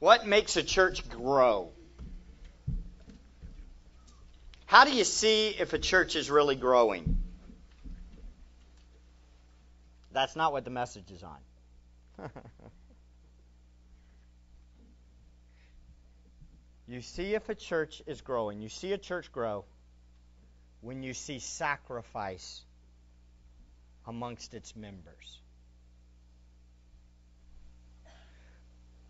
What makes a church grow? How do you see if a church is really growing? That's not what the message is on. you see if a church is growing. You see a church grow when you see sacrifice amongst its members.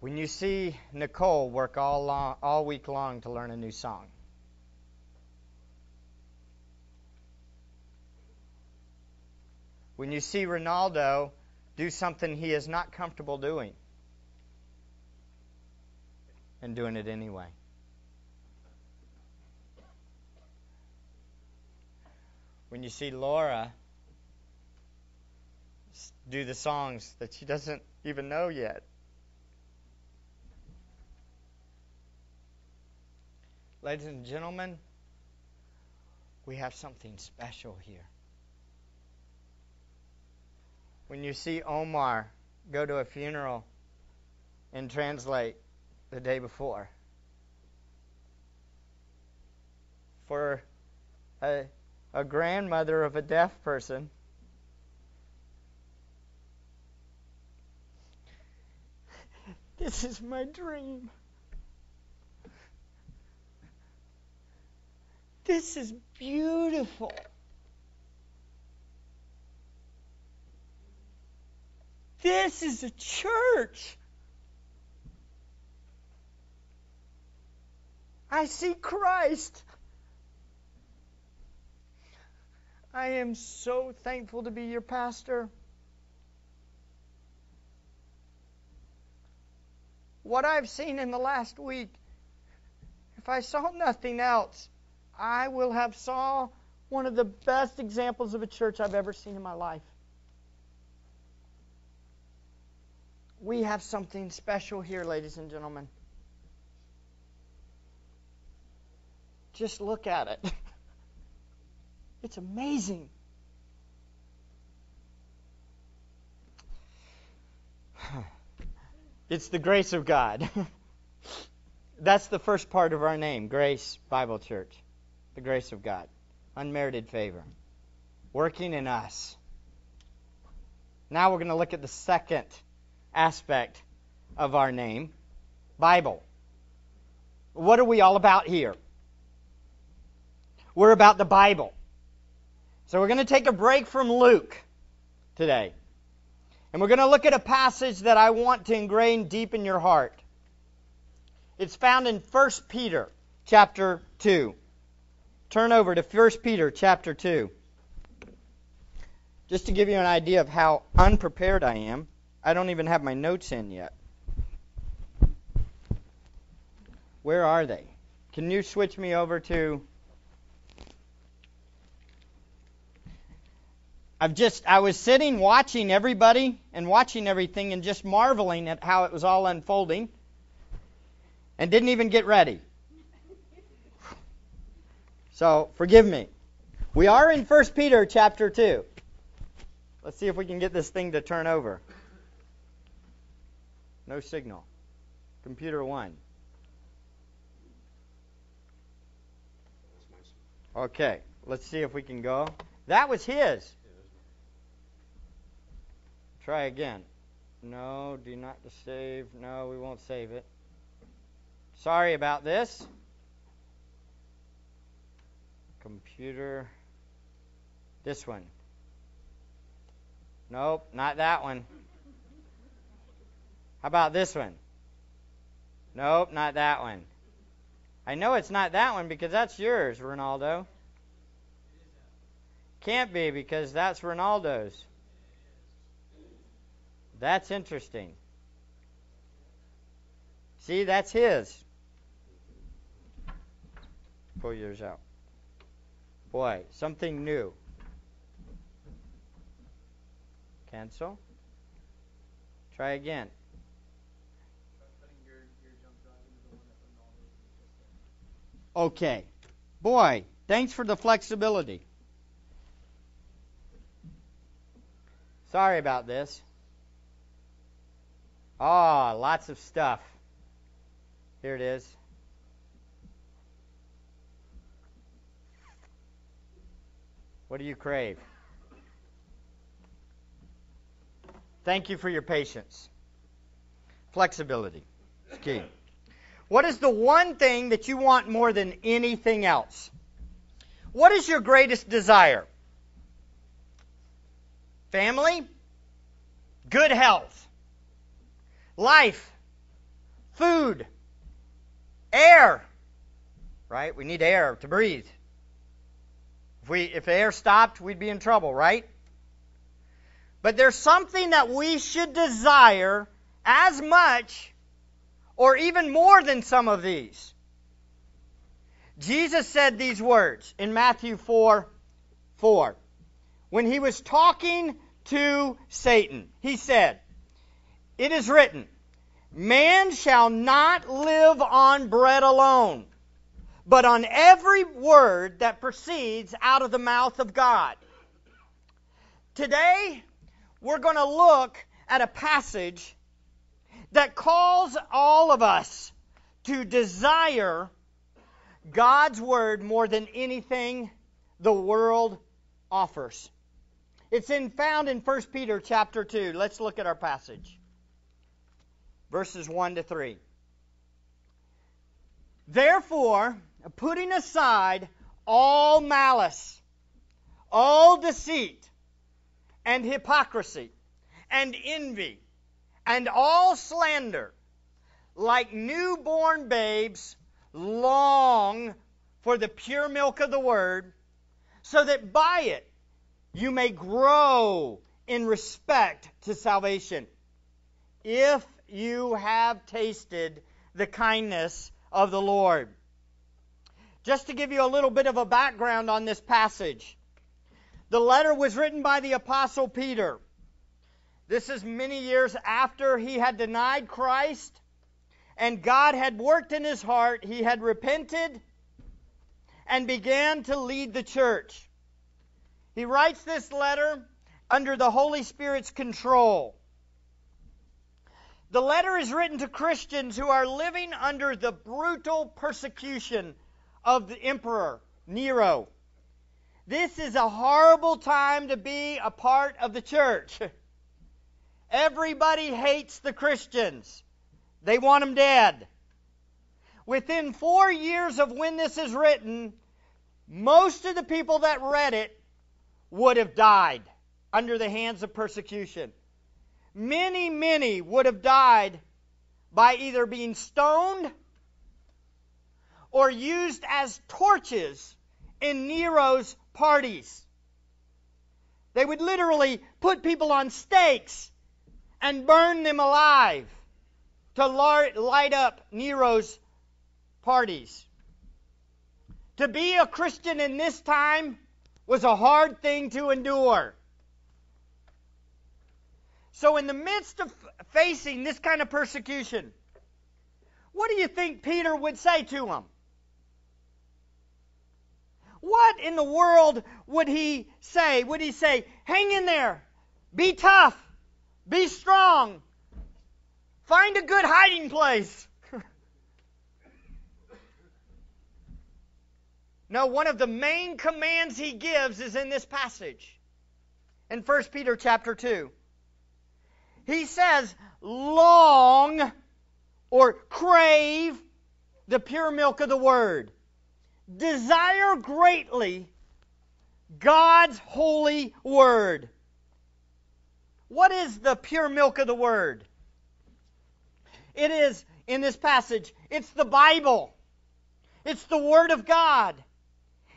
When you see Nicole work all, long, all week long to learn a new song. When you see Ronaldo do something he is not comfortable doing and doing it anyway. When you see Laura do the songs that she doesn't even know yet. Ladies and gentlemen, we have something special here. When you see Omar go to a funeral and translate the day before, for a, a grandmother of a deaf person, this is my dream. This is beautiful. This is a church. I see Christ. I am so thankful to be your pastor. What I've seen in the last week, if I saw nothing else, I will have saw one of the best examples of a church I've ever seen in my life. We have something special here, ladies and gentlemen. Just look at it. It's amazing. It's the grace of God. That's the first part of our name, Grace Bible Church the grace of God, unmerited favor, working in us. Now we're going to look at the second aspect of our name Bible. What are we all about here? We're about the Bible. So we're going to take a break from Luke today. And we're going to look at a passage that I want to ingrain deep in your heart. It's found in 1 Peter chapter 2. Turn over to 1 Peter chapter 2. Just to give you an idea of how unprepared I am, I don't even have my notes in yet. Where are they? Can you switch me over to I've just I was sitting watching everybody and watching everything and just marveling at how it was all unfolding and didn't even get ready. So forgive me. We are in 1 Peter chapter 2. Let's see if we can get this thing to turn over. No signal. Computer 1. Okay, let's see if we can go. That was his. Try again. No, do not save. No, we won't save it. Sorry about this computer. This one. Nope, not that one. How about this one? Nope, not that one. I know it's not that one because that's yours, Ronaldo. Can't be because that's Ronaldo's. That's interesting. See, that's his. Pull yours out. Boy, something new. Cancel. Try again. Okay. Boy, thanks for the flexibility. Sorry about this. Ah, oh, lots of stuff. Here it is. What do you crave? Thank you for your patience. Flexibility is key. What is the one thing that you want more than anything else? What is your greatest desire? Family? Good health? Life? Food? Air? Right? We need air to breathe. If we if the air stopped, we'd be in trouble, right? But there's something that we should desire as much or even more than some of these. Jesus said these words in Matthew 4 4. When he was talking to Satan, he said, It is written, Man shall not live on bread alone, but on every word that proceeds out of the mouth of God. Today, we're going to look at a passage that calls all of us to desire God's Word more than anything the world offers. It's in, found in 1 Peter chapter 2. Let's look at our passage. Verses 1 to 3. Therefore, putting aside all malice, all deceit, and hypocrisy, and envy, and all slander, like newborn babes, long for the pure milk of the word, so that by it you may grow in respect to salvation, if you have tasted the kindness of the Lord. Just to give you a little bit of a background on this passage, the letter was written by the Apostle Peter. This is many years after he had denied Christ and God had worked in his heart. He had repented and began to lead the church. He writes this letter under the Holy Spirit's control. The letter is written to Christians who are living under the brutal persecution of the emperor, Nero. This is a horrible time to be a part of the church. Everybody hates the Christians. They want them dead. Within four years of when this is written, most of the people that read it would have died under the hands of persecution. Many, many would have died by either being stoned or used as torches in Nero's parties. They would literally put people on stakes and burn them alive to light up Nero's parties. To be a Christian in this time was a hard thing to endure. So, in the midst of facing this kind of persecution, what do you think Peter would say to him? What in the world would he say? Would he say, hang in there, be tough, be strong, find a good hiding place? no, one of the main commands he gives is in this passage in 1 Peter chapter 2. He says, long or crave the pure milk of the word desire greatly God's holy word. What is the pure milk of the word? It is, in this passage, it's the Bible. It's the Word of God.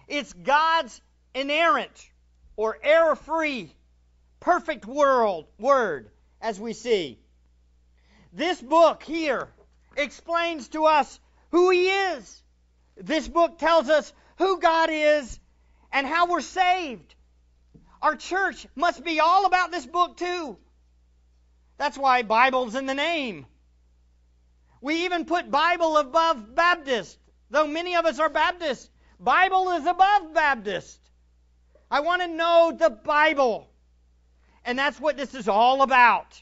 It's God's inerrant or error free, perfect world, word, as we see. This book here explains to us who He is this book tells us who God is and how we're saved. Our church must be all about this book too. That's why Bible's in the name. We even put Bible above Baptist, though many of us are Baptists. Bible is above Baptist. I want to know the Bible. And that's what this is all about.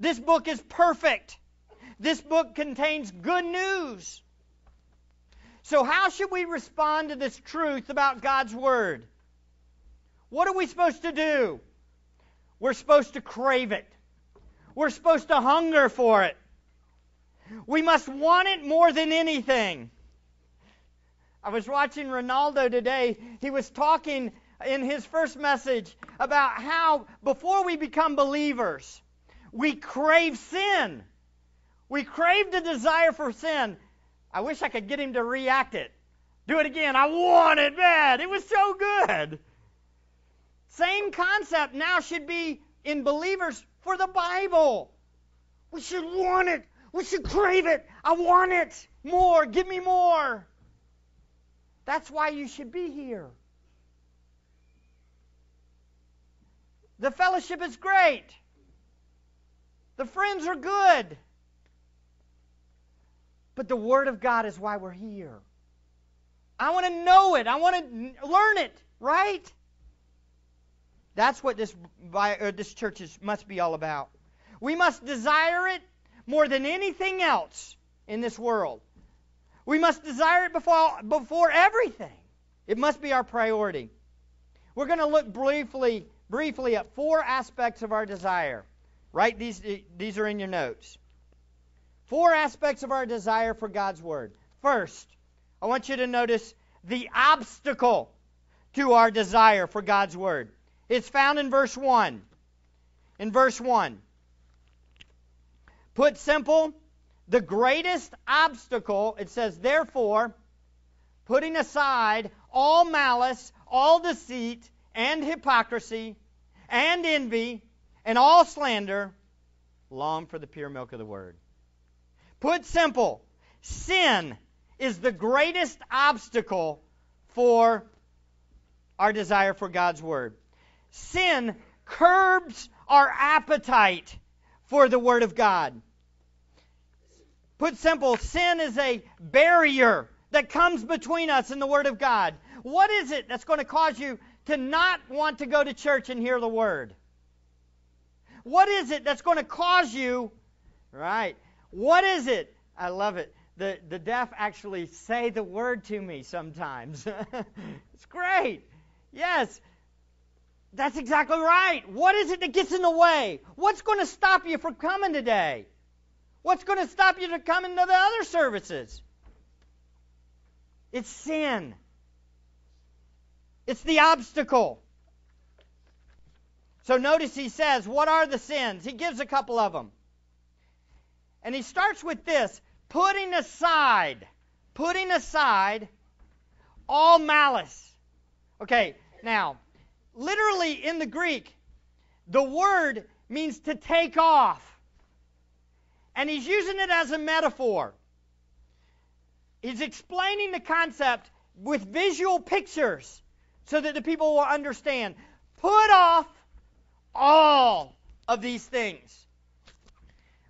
This book is perfect. This book contains good news. So, how should we respond to this truth about God's Word? What are we supposed to do? We're supposed to crave it. We're supposed to hunger for it. We must want it more than anything. I was watching Ronaldo today. He was talking in his first message about how before we become believers, we crave sin. We crave the desire for sin. I wish I could get him to react it. Do it again. I want it bad. It was so good. Same concept now should be in believers for the Bible. We should want it. We should crave it. I want it. More. Give me more. That's why you should be here. The fellowship is great. The friends are good. But the Word of God is why we're here. I want to know it. I want to learn it, right? That's what this, uh, this church is, must be all about. We must desire it more than anything else in this world. We must desire it before, before everything. It must be our priority. We're going to look briefly, briefly at four aspects of our desire. Right? These, these are in your notes. Four aspects of our desire for God's Word. First, I want you to notice the obstacle to our desire for God's Word. It's found in verse 1. In verse 1. Put simple, the greatest obstacle, it says, therefore, putting aside all malice, all deceit, and hypocrisy, and envy, and all slander, long for the pure milk of the word. Put simple, sin is the greatest obstacle for our desire for God's word. Sin curbs our appetite for the word of God. Put simple, sin is a barrier that comes between us and the Word of God. What is it that's going to cause you to not want to go to church and hear the Word? What is it that's going to cause you, right? What is it? I love it. The, the deaf actually say the word to me sometimes. it's great. Yes, that's exactly right. What is it that gets in the way? What's going to stop you from coming today? What's going to stop you from coming to the other services? It's sin. It's the obstacle. So notice he says, What are the sins? He gives a couple of them. And he starts with this putting aside, putting aside all malice. Okay, now, literally in the Greek, the word means to take off. And he's using it as a metaphor. He's explaining the concept with visual pictures so that the people will understand. Put off all of these things.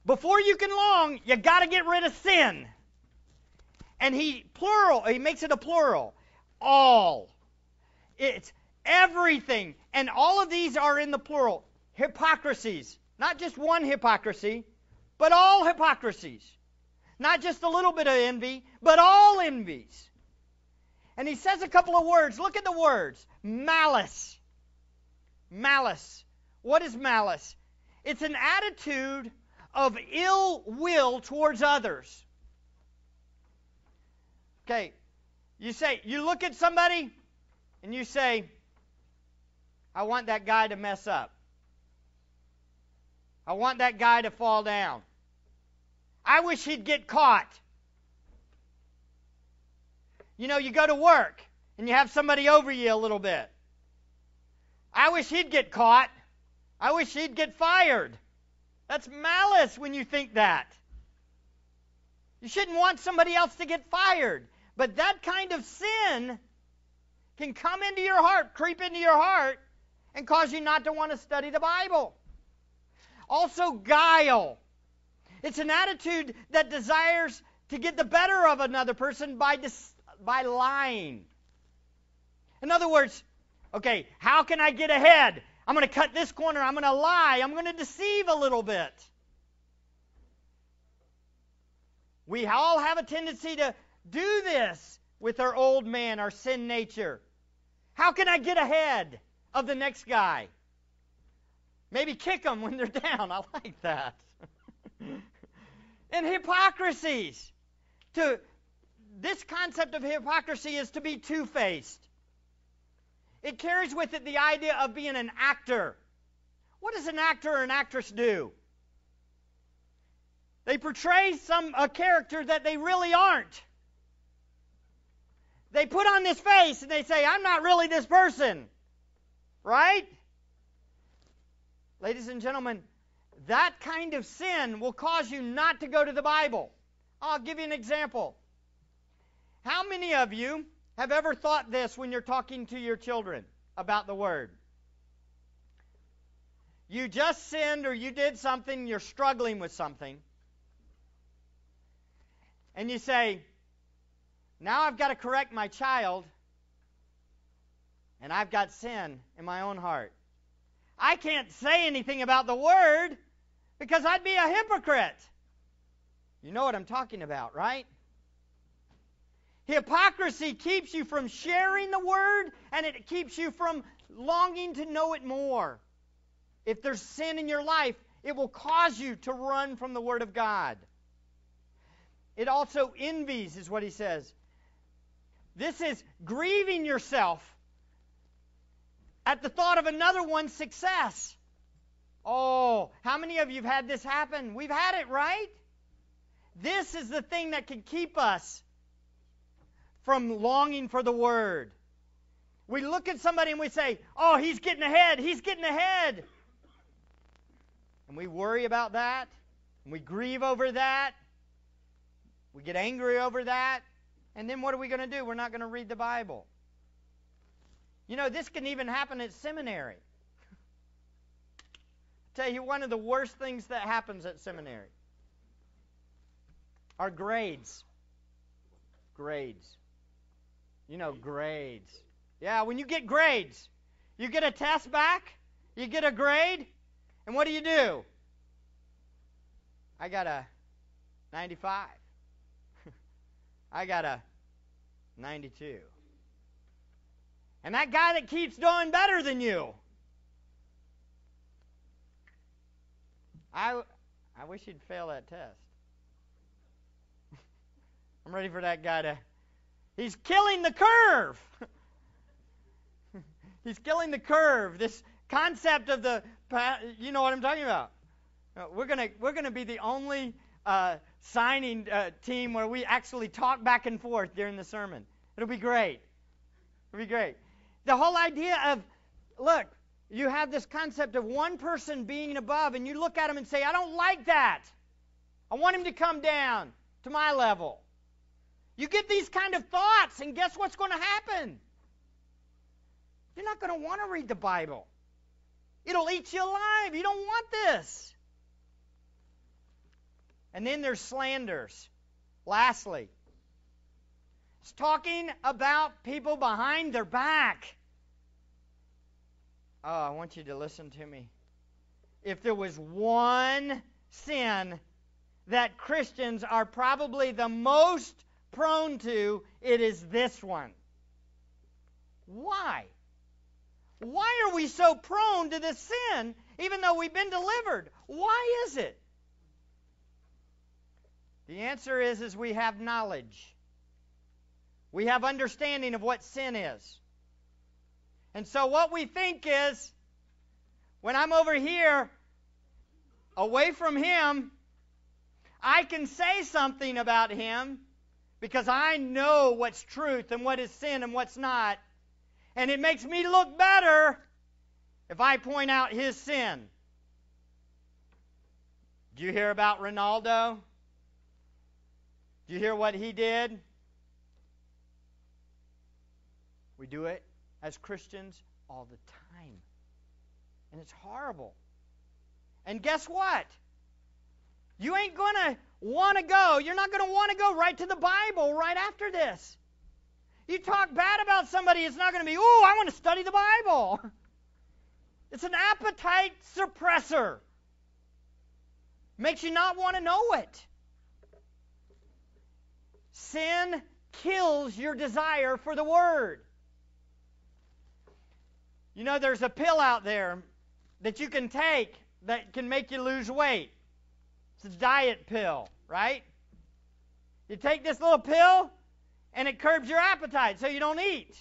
Before you can long, you got to get rid of sin. And he plural, he makes it a plural. All. It's everything. And all of these are in the plural. Hypocrisies. Not just one hypocrisy, but all hypocrisies. Not just a little bit of envy, but all envies. And he says a couple of words. Look at the words malice. Malice. What is malice? It's an attitude of ill will towards others. Okay, you say, you look at somebody and you say, I want that guy to mess up. I want that guy to fall down. I wish he'd get caught. You know, you go to work and you have somebody over you a little bit. I wish he'd get caught. I wish he'd get fired. That's malice when you think that. You shouldn't want somebody else to get fired. But that kind of sin can come into your heart, creep into your heart, and cause you not to want to study the Bible. Also, guile. It's an attitude that desires to get the better of another person by, dis- by lying. In other words, okay, how can I get ahead? I'm going to cut this corner. I'm going to lie. I'm going to deceive a little bit. We all have a tendency to do this with our old man, our sin nature. How can I get ahead of the next guy? Maybe kick them when they're down. I like that. and hypocrisies. To this concept of hypocrisy is to be two-faced. It carries with it the idea of being an actor. What does an actor or an actress do? They portray some a character that they really aren't. They put on this face and they say, I'm not really this person. Right? Ladies and gentlemen, that kind of sin will cause you not to go to the Bible. I'll give you an example. How many of you have ever thought this when you're talking to your children about the Word? You just sinned or you did something, you're struggling with something and you say, now I've got to correct my child, and I've got sin in my own heart. I can't say anything about the Word because I'd be a hypocrite. You know what I'm talking about, right? Hypocrisy keeps you from sharing the Word, and it keeps you from longing to know it more. If there's sin in your life, it will cause you to run from the Word of God. It also envies, is what he says. This is grieving yourself at the thought of another one's success. Oh, how many of you have had this happen? We've had it, right? This is the thing that can keep us from longing for the Word. We look at somebody and we say, Oh, he's getting ahead, he's getting ahead. And we worry about that, and we grieve over that, we get angry over that, and then what are we going to do? We're not going to read the Bible. You know, this can even happen at seminary. I tell you, one of the worst things that happens at seminary are grades. Grades. You know, grades. Yeah, when you get grades, you get a test back, you get a grade, and what do you do? I got a 95. I got a 92. And that guy that keeps doing better than you, I, I wish he'd fail that test. I'm ready for that guy to. He's killing the curve. he's killing the curve. This concept of the, you know what I'm talking about. We're gonna we're gonna be the only uh, signing uh, team where we actually talk back and forth during the sermon. It'll be great. It'll be great. The whole idea of, look, you have this concept of one person being above, and you look at him and say, I don't like that. I want him to come down to my level. You get these kind of thoughts, and guess what's going to happen? You're not going to want to read the Bible. It'll eat you alive. You don't want this. And then there's slanders. Lastly, it's talking about people behind their back. Oh, I want you to listen to me. If there was one sin that Christians are probably the most prone to, it is this one. Why? Why are we so prone to this sin even though we've been delivered? Why is it? The answer is is we have knowledge. We have understanding of what sin is. And so what we think is when I'm over here away from him, I can say something about him because I know what's truth and what is sin and what's not. And it makes me look better if I point out his sin. Do you hear about Ronaldo? Do you hear what he did? We do it as Christians all the time. And it's horrible. And guess what? You ain't going to want to go. You're not going to want to go right to the Bible right after this. You talk bad about somebody, it's not going to be, oh, I want to study the Bible. It's an appetite suppressor. Makes you not want to know it. sin kills your desire for the Word. You know, there's a pill out there that you can take that can make you lose weight. It's a diet pill, right? You take this little pill, and it curbs your appetite so you don't eat.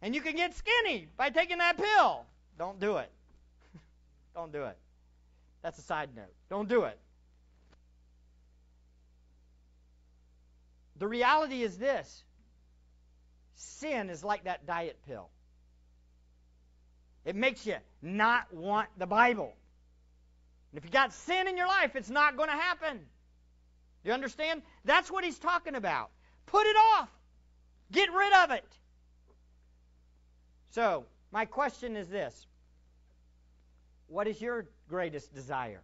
And you can get skinny by taking that pill. Don't do it. don't do it. That's a side note. Don't do it. The reality is this sin is like that diet pill. It makes you not want the Bible. And if you got sin in your life, it's not going to happen. You understand? That's what he's talking about. Put it off. Get rid of it. So, my question is this What is your greatest desire?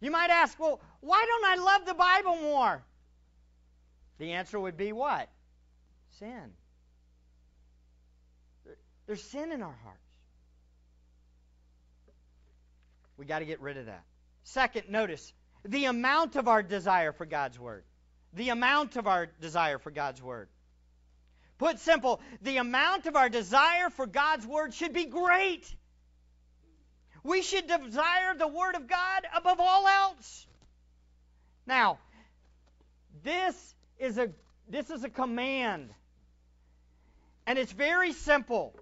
You might ask, well, why don't I love the Bible more? The answer would be what? Sin. There's sin in our hearts. We got to get rid of that. Second, notice the amount of our desire for God's Word. The amount of our desire for God's Word. Put simple, the amount of our desire for God's Word should be great. We should desire the Word of God above all else. Now, this is a this is a command. And it's very simple.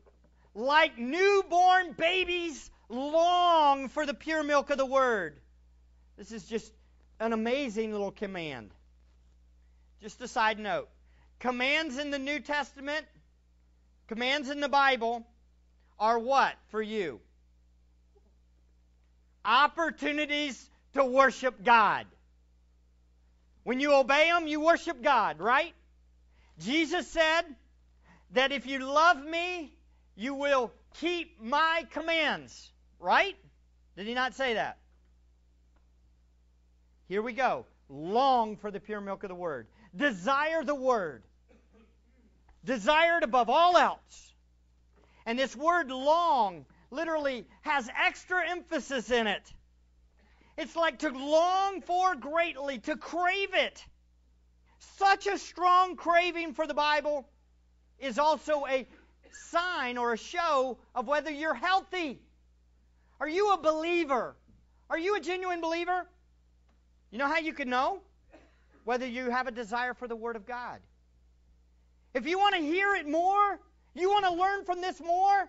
Like newborn babies long for the pure milk of the Word. This is just an amazing little command. Just a side note commands in the New Testament, commands in the Bible, are what for you? Opportunities to worship God. When you obey them, you worship God, right? Jesus said that if you love me, you will keep my commands, right? Did he not say that? Here we go. Long for the pure milk of the Word. Desire the Word. Desire it above all else. And this word long literally has extra emphasis in it. It's like to long for greatly, to crave it. Such a strong craving for the Bible is also a sign or a show of whether you're healthy. Are you a believer? Are you a genuine believer? You know how you can know? Whether you have a desire for the Word of God. If you want to hear it more, you want to learn from this more,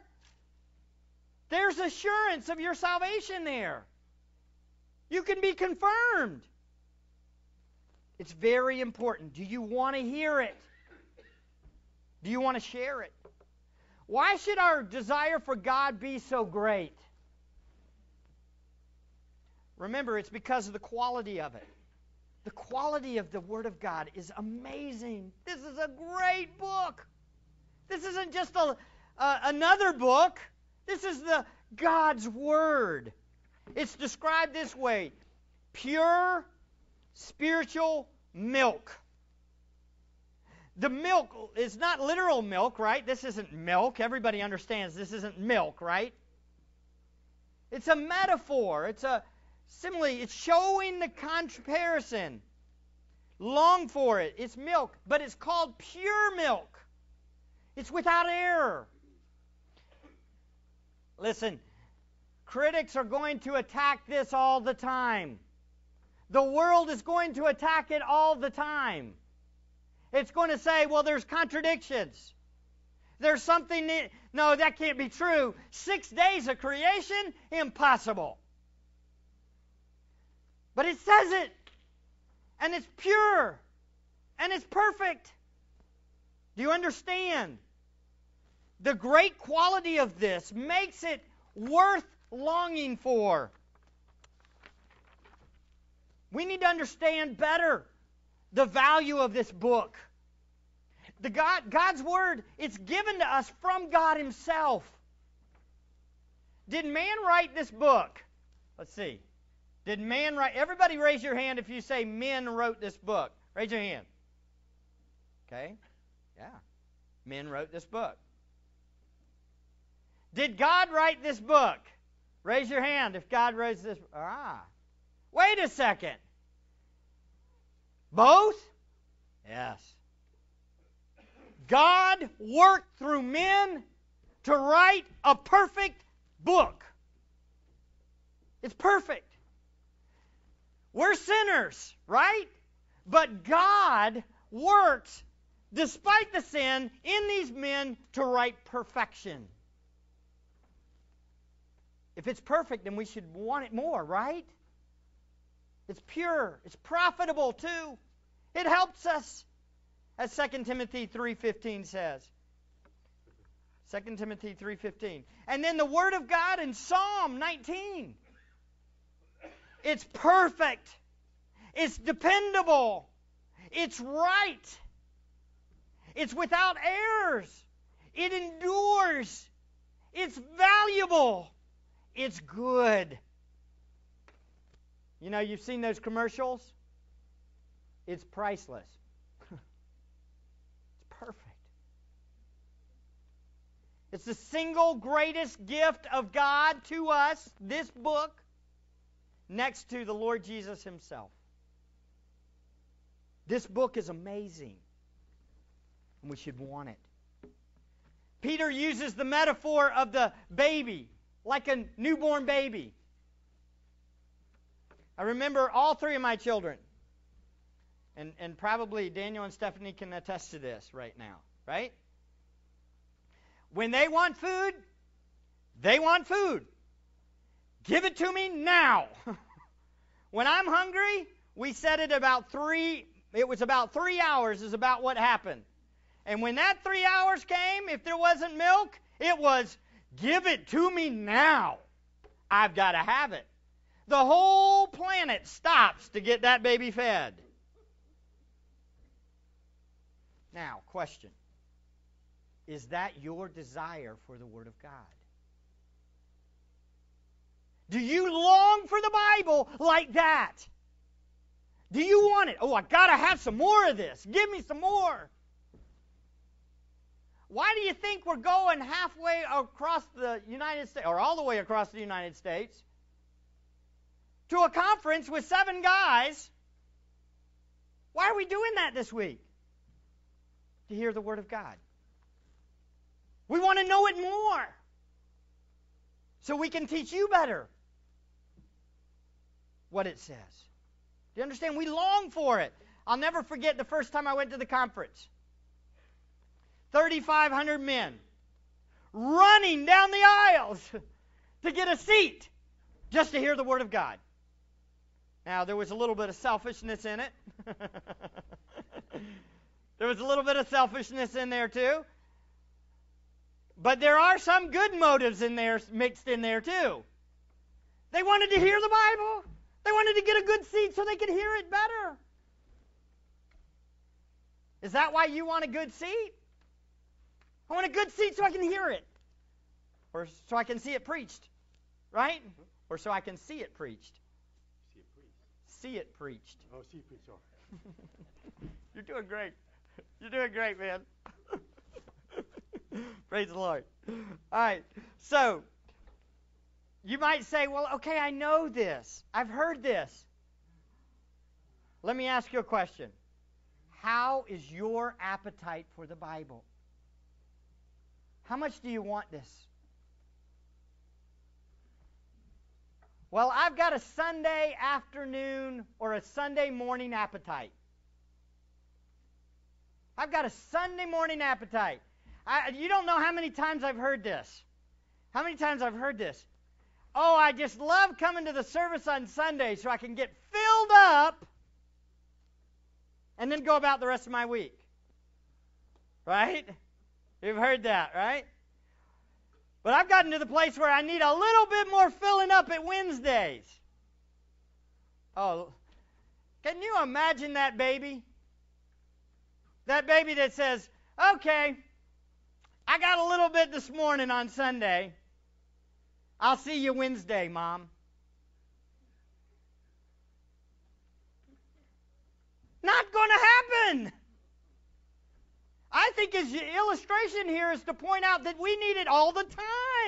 there's assurance of your salvation there. You can be confirmed. It's very important. Do you want to hear it? Do you want to share it? Why should our desire for God be so great? Remember, it's because of the quality of it. The quality of the Word of God is amazing. This is a great book. This isn't just a, uh, another book. This is the God's Word. It's described this way pure spiritual milk. The milk is not literal milk, right? This isn't milk. Everybody understands this isn't milk, right? It's a metaphor. It's a simile. It's showing the comparison. Long for it. It's milk, but it's called pure milk. It's without error. Listen, critics are going to attack this all the time. The world is going to attack it all the time. It's going to say, well, there's contradictions. There's something, that, no, that can't be true. Six days of creation? Impossible. But it says it, and it's pure, and it's perfect. Do you understand? The great quality of this makes it worth longing for. We need to understand better the value of this book. The God, God's Word, it's given to us from God Himself. Did man write this book? Let's see. Did man write? Everybody raise your hand if you say men wrote this book. Raise your hand. Okay? Yeah. Men wrote this book. Did God write this book? Raise your hand if God wrote this. Ah. Wait a second. Both? Yes. God worked through men to write a perfect book. It's perfect. We're sinners, right? But God works, despite the sin, in these men to write perfection. If it's perfect, then we should want it more, right? It's pure. It's profitable too. It helps us, as 2 Timothy 3.15 says. 2 Timothy 3.15. And then the Word of God in Psalm 19. It's perfect. It's dependable. It's right. It's without errors. It endures. It's valuable. It's good. You know, you've seen those commercials? It's priceless. it's perfect. It's the single greatest gift of God to us, this book, next to the Lord Jesus Himself. This book is amazing, and we should want it. Peter uses the metaphor of the baby, like a newborn baby. I remember all three of my children, and, and probably Daniel and Stephanie can attest to this right now, right? When they want food, they want food. Give it to me now. when I'm hungry, we set it about three, it was about three hours, is about what happened. And when that three hours came, if there wasn't milk, it was, give it to me now. I've got to have it. The whole planet stops to get that baby fed. Now, question Is that your desire for the Word of God? Do you long for the Bible like that? Do you want it? Oh, I got to have some more of this. Give me some more. Why do you think we're going halfway across the United States, or all the way across the United States, to a conference with seven guys? Why are we doing that this week? To hear the Word of God. We want to know it more so we can teach you better what it says. Do you understand? We long for it. I'll never forget the first time I went to the conference. 3,500 men running down the aisles to get a seat just to hear the Word of God. Now, there was a little bit of selfishness in it. there was a little bit of selfishness in there, too. But there are some good motives in there mixed in there, too. They wanted to hear the Bible. They wanted to get a good seat so they could hear it better. Is that why you want a good seat? I want a good seat so I can hear it. Or so I can see it preached. Right? Mm-hmm. Or so I can see it preached. See it preached. See it preached. Oh, see it preached. Oh. You're doing great. You're doing great, man. Praise the Lord. All right. So, you might say, well, okay, I know this. I've heard this. Let me ask you a question. How is your appetite for the Bible? How much do you want this? Well, I've got a Sunday afternoon or a Sunday morning appetite. I've got a Sunday morning appetite. I, you don't know how many times I've heard this. How many times I've heard this? Oh, I just love coming to the service on Sunday so I can get filled up and then go about the rest of my week. Right? You've heard that, right? But I've gotten to the place where I need a little bit more filling up at Wednesdays. Oh, can you imagine that baby? That baby that says, okay, I got a little bit this morning on Sunday. I'll see you Wednesday, Mom. Not going to happen. I think his illustration here is to point out that we need it all the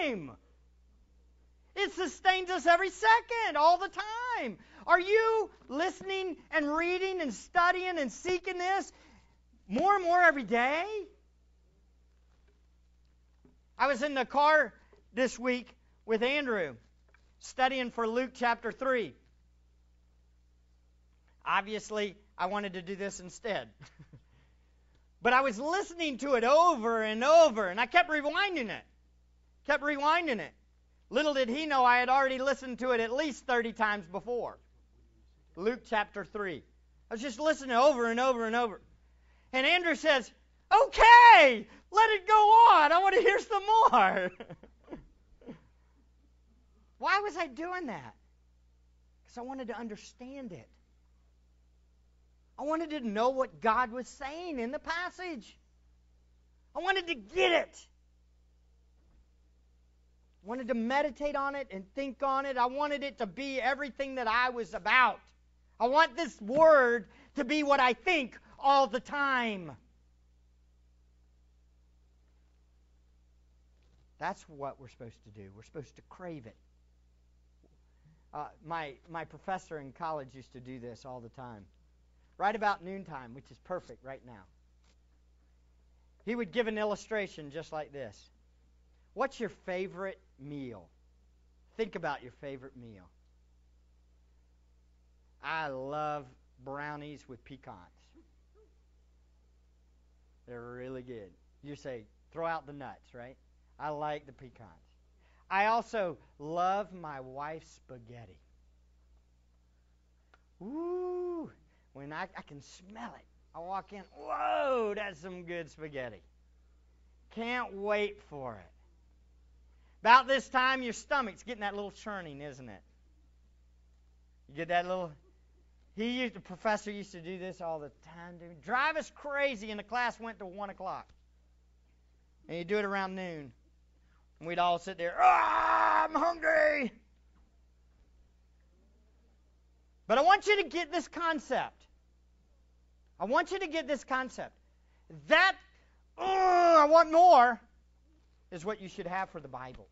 time. It sustains us every second, all the time. Are you listening and reading and studying and seeking this more and more every day? I was in the car this week with Andrew studying for Luke chapter 3. Obviously, I wanted to do this instead. but I was listening to it over and over, and I kept rewinding it. Kept rewinding it. Little did he know I had already listened to it at least 30 times before. Luke chapter 3. I was just listening over and over and over. And Andrew says, Okay, let it go on. I want to hear some more. Why was I doing that? Because I wanted to understand it. I wanted to know what God was saying in the passage. I wanted to get it. I wanted to meditate on it and think on it. I wanted it to be everything that I was about. I want this word to be what I think all the time. That's what we're supposed to do. We're supposed to crave it. Uh, my my professor in college used to do this all the time right about noontime, which is perfect right now. He would give an illustration just like this What's your favorite meal? Think about your favorite meal. I love brownies with pecans. They're really good. You say, throw out the nuts, right? I like the pecans. I also love my wife's spaghetti. Ooh, when I, I can smell it. I walk in, whoa, that's some good spaghetti. Can't wait for it. About this time, your stomach's getting that little churning, isn't it? You get that little. He used, the professor used to do this all the time, dude. Drive us crazy, and the class went to one o'clock. And you do it around noon. And we'd all sit there, ah, I'm hungry. But I want you to get this concept. I want you to get this concept. That, I want more, is what you should have for the Bible.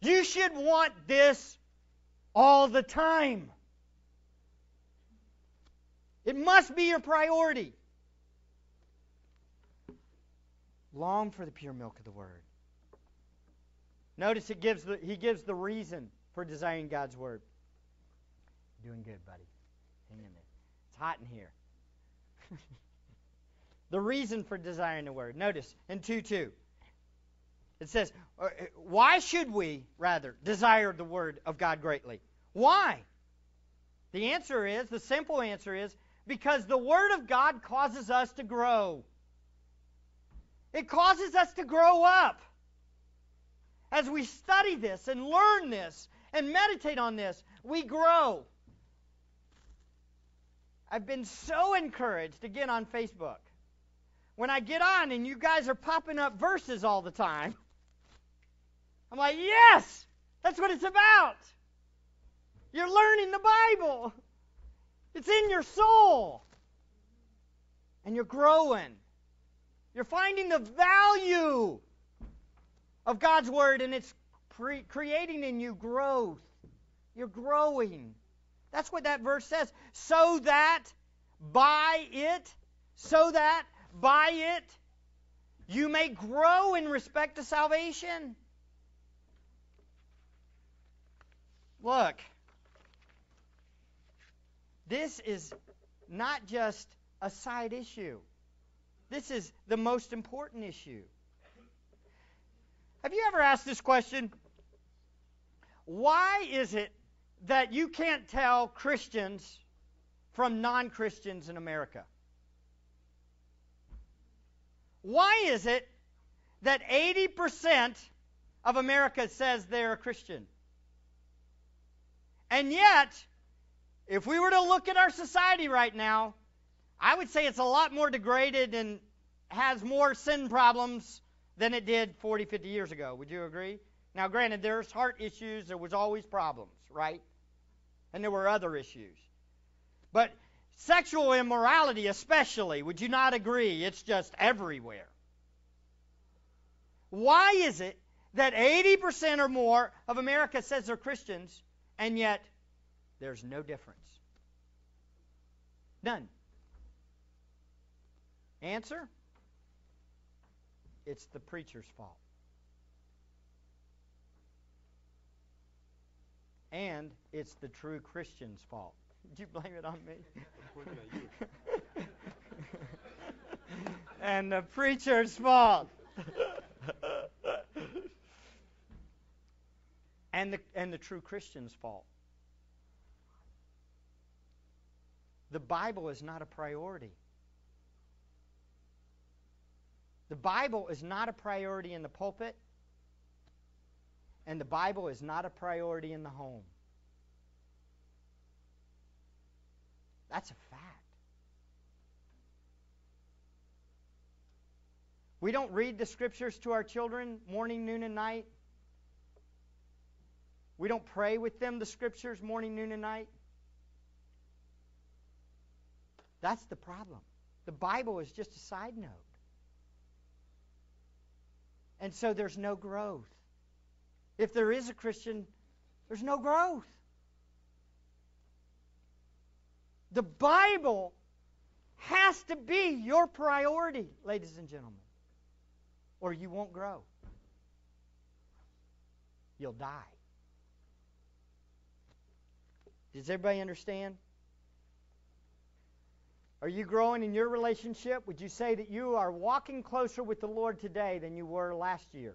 You should want this all the time. It must be your priority. Long for the pure milk of the Word. Notice it gives the, he gives the reason for desiring God's Word. Doing good, buddy. Hang in there. It's hot in here. the reason for desiring the word. Notice in 2 2. It says, uh, Why should we, rather, desire the word of God greatly? Why? The answer is, the simple answer is, because the word of God causes us to grow. It causes us to grow up. As we study this and learn this and meditate on this, we grow. I've been so encouraged again on Facebook. When I get on and you guys are popping up verses all the time, I'm like, yes, that's what it's about. You're learning the Bible, it's in your soul, and you're growing. You're finding the value of God's Word, and it's pre- creating in you growth. You're growing. That's what that verse says. So that by it, so that by it, you may grow in respect to salvation. Look, this is not just a side issue. This is the most important issue. Have you ever asked this question? Why is it that you can't tell Christians from non Christians in America? Why is it that 80% of America says they're a Christian? And yet, if we were to look at our society right now, I would say it's a lot more degraded and has more sin problems than it did 40, 50 years ago. Would you agree? Now, granted, there's heart issues, there was always problems, right? And there were other issues. But sexual immorality, especially, would you not agree? It's just everywhere. Why is it that 80% or more of America says they're Christians, and yet there's no difference. None. Answer? It's the preacher's fault. And it's the true Christian's fault. Did you blame it on me? And the preacher's fault. and the and the true Christian's fault. The Bible is not a priority. The Bible is not a priority in the pulpit, and the Bible is not a priority in the home. That's a fact. We don't read the scriptures to our children morning, noon, and night. We don't pray with them the scriptures morning, noon, and night. That's the problem. The Bible is just a side note. And so there's no growth. If there is a Christian, there's no growth. The Bible has to be your priority, ladies and gentlemen, or you won't grow. You'll die. Does everybody understand? Are you growing in your relationship? Would you say that you are walking closer with the Lord today than you were last year?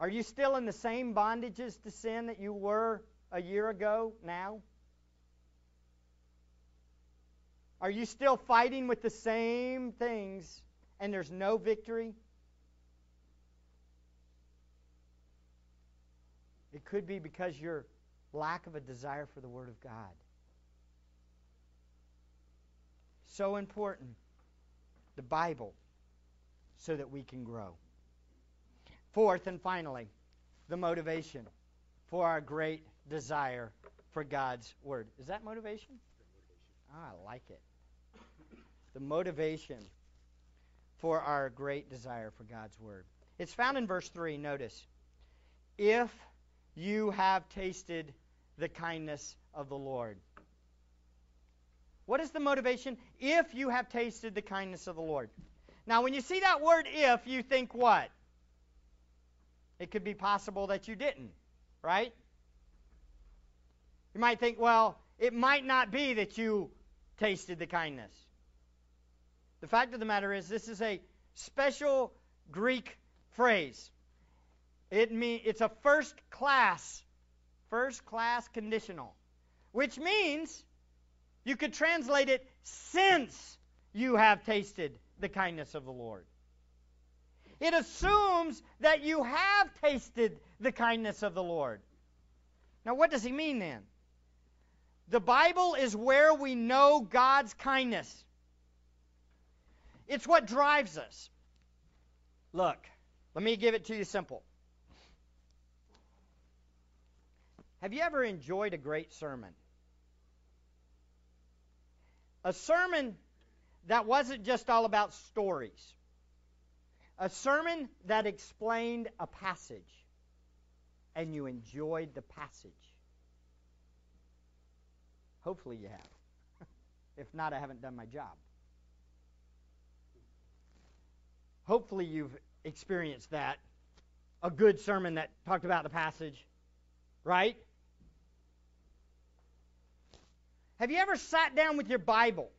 Are you still in the same bondages to sin that you were a year ago now? Are you still fighting with the same things and there's no victory? It could be because your lack of a desire for the Word of God. So important, the Bible, so that we can grow. Fourth and finally, the motivation for our great desire for God's Word. Is that motivation? Ah, I like it. The motivation for our great desire for God's Word. It's found in verse 3. Notice. If you have tasted the kindness of the Lord. What is the motivation? If you have tasted the kindness of the Lord. Now, when you see that word if, you think what? It could be possible that you didn't, right? You might think, well, it might not be that you tasted the kindness. The fact of the matter is, this is a special Greek phrase. It mean, it's a first class, first class conditional, which means you could translate it since you have tasted the kindness of the Lord. It assumes that you have tasted the kindness of the Lord. Now, what does he mean then? The Bible is where we know God's kindness. It's what drives us. Look, let me give it to you simple. Have you ever enjoyed a great sermon? A sermon that wasn't just all about stories. A sermon that explained a passage and you enjoyed the passage. Hopefully you have. if not, I haven't done my job. Hopefully you've experienced that. A good sermon that talked about the passage, right? Have you ever sat down with your Bible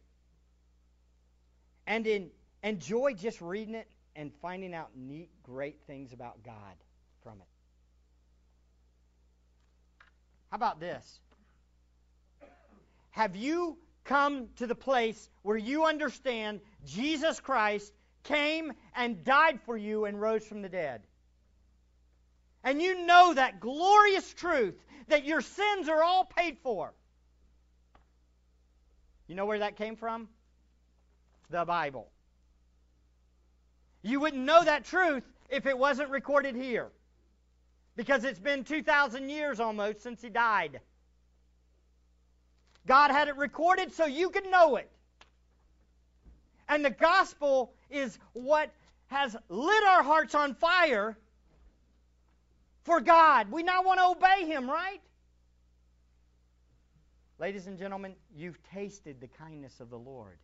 and in, enjoy just reading it and finding out neat, great things about God from it? How about this? Have you come to the place where you understand Jesus Christ came and died for you and rose from the dead? And you know that glorious truth that your sins are all paid for. You know where that came from? The Bible. You wouldn't know that truth if it wasn't recorded here. Because it's been 2,000 years almost since he died. God had it recorded so you could know it. And the gospel is what has lit our hearts on fire for God. We now want to obey Him, right? Ladies and gentlemen, you've tasted the kindness of the Lord.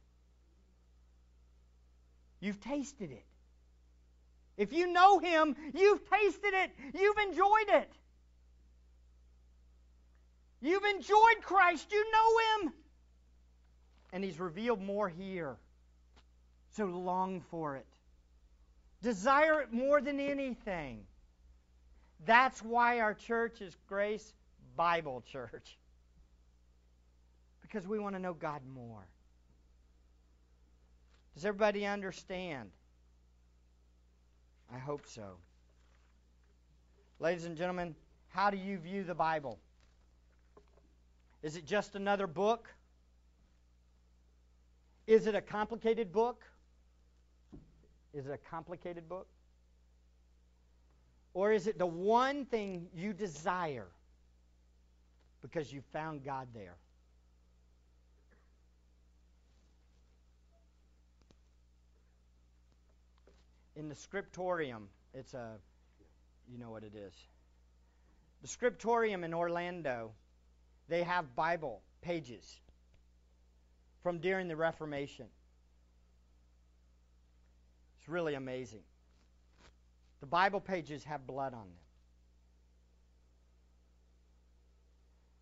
You've tasted it. If you know Him, you've tasted it. You've enjoyed it. You've enjoyed Christ. You know Him. And He's revealed more here. So long for it. Desire it more than anything. That's why our church is Grace Bible Church. Because we want to know God more. Does everybody understand? I hope so. Ladies and gentlemen, how do you view the Bible? Is it just another book? Is it a complicated book? Is it a complicated book? Or is it the one thing you desire because you found God there? In the scriptorium, it's a, you know what it is. The scriptorium in Orlando, they have Bible pages from during the Reformation. It's really amazing. The Bible pages have blood on them.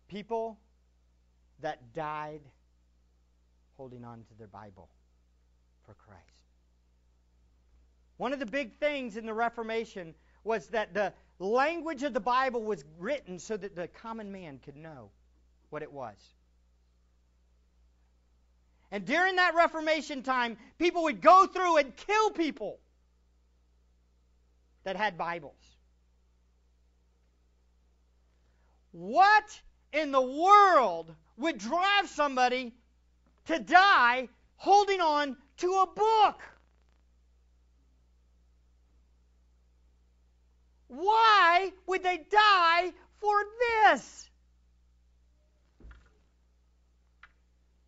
People that died holding on to their Bible for Christ. One of the big things in the Reformation was that the language of the Bible was written so that the common man could know what it was. And during that Reformation time, people would go through and kill people that had Bibles. What in the world would drive somebody to die holding on to a book? Why would they die for this?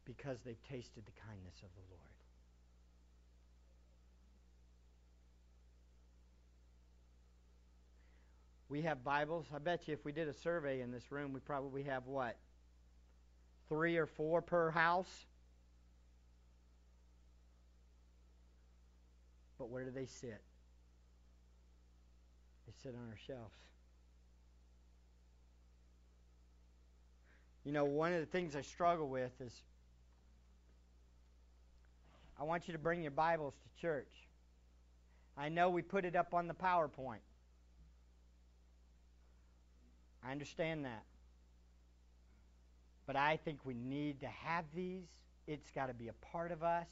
Because they've tasted the kindness of the Lord. We have Bibles. I bet you if we did a survey in this room, we probably have what? Three or four per house? But where do they sit? Sit on our shelves. You know, one of the things I struggle with is I want you to bring your Bibles to church. I know we put it up on the PowerPoint. I understand that. But I think we need to have these. It's got to be a part of us.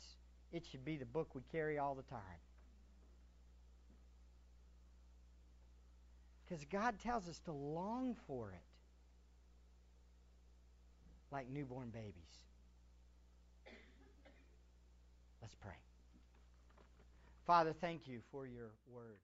It should be the book we carry all the time. Because God tells us to long for it like newborn babies. Let's pray. Father, thank you for your word.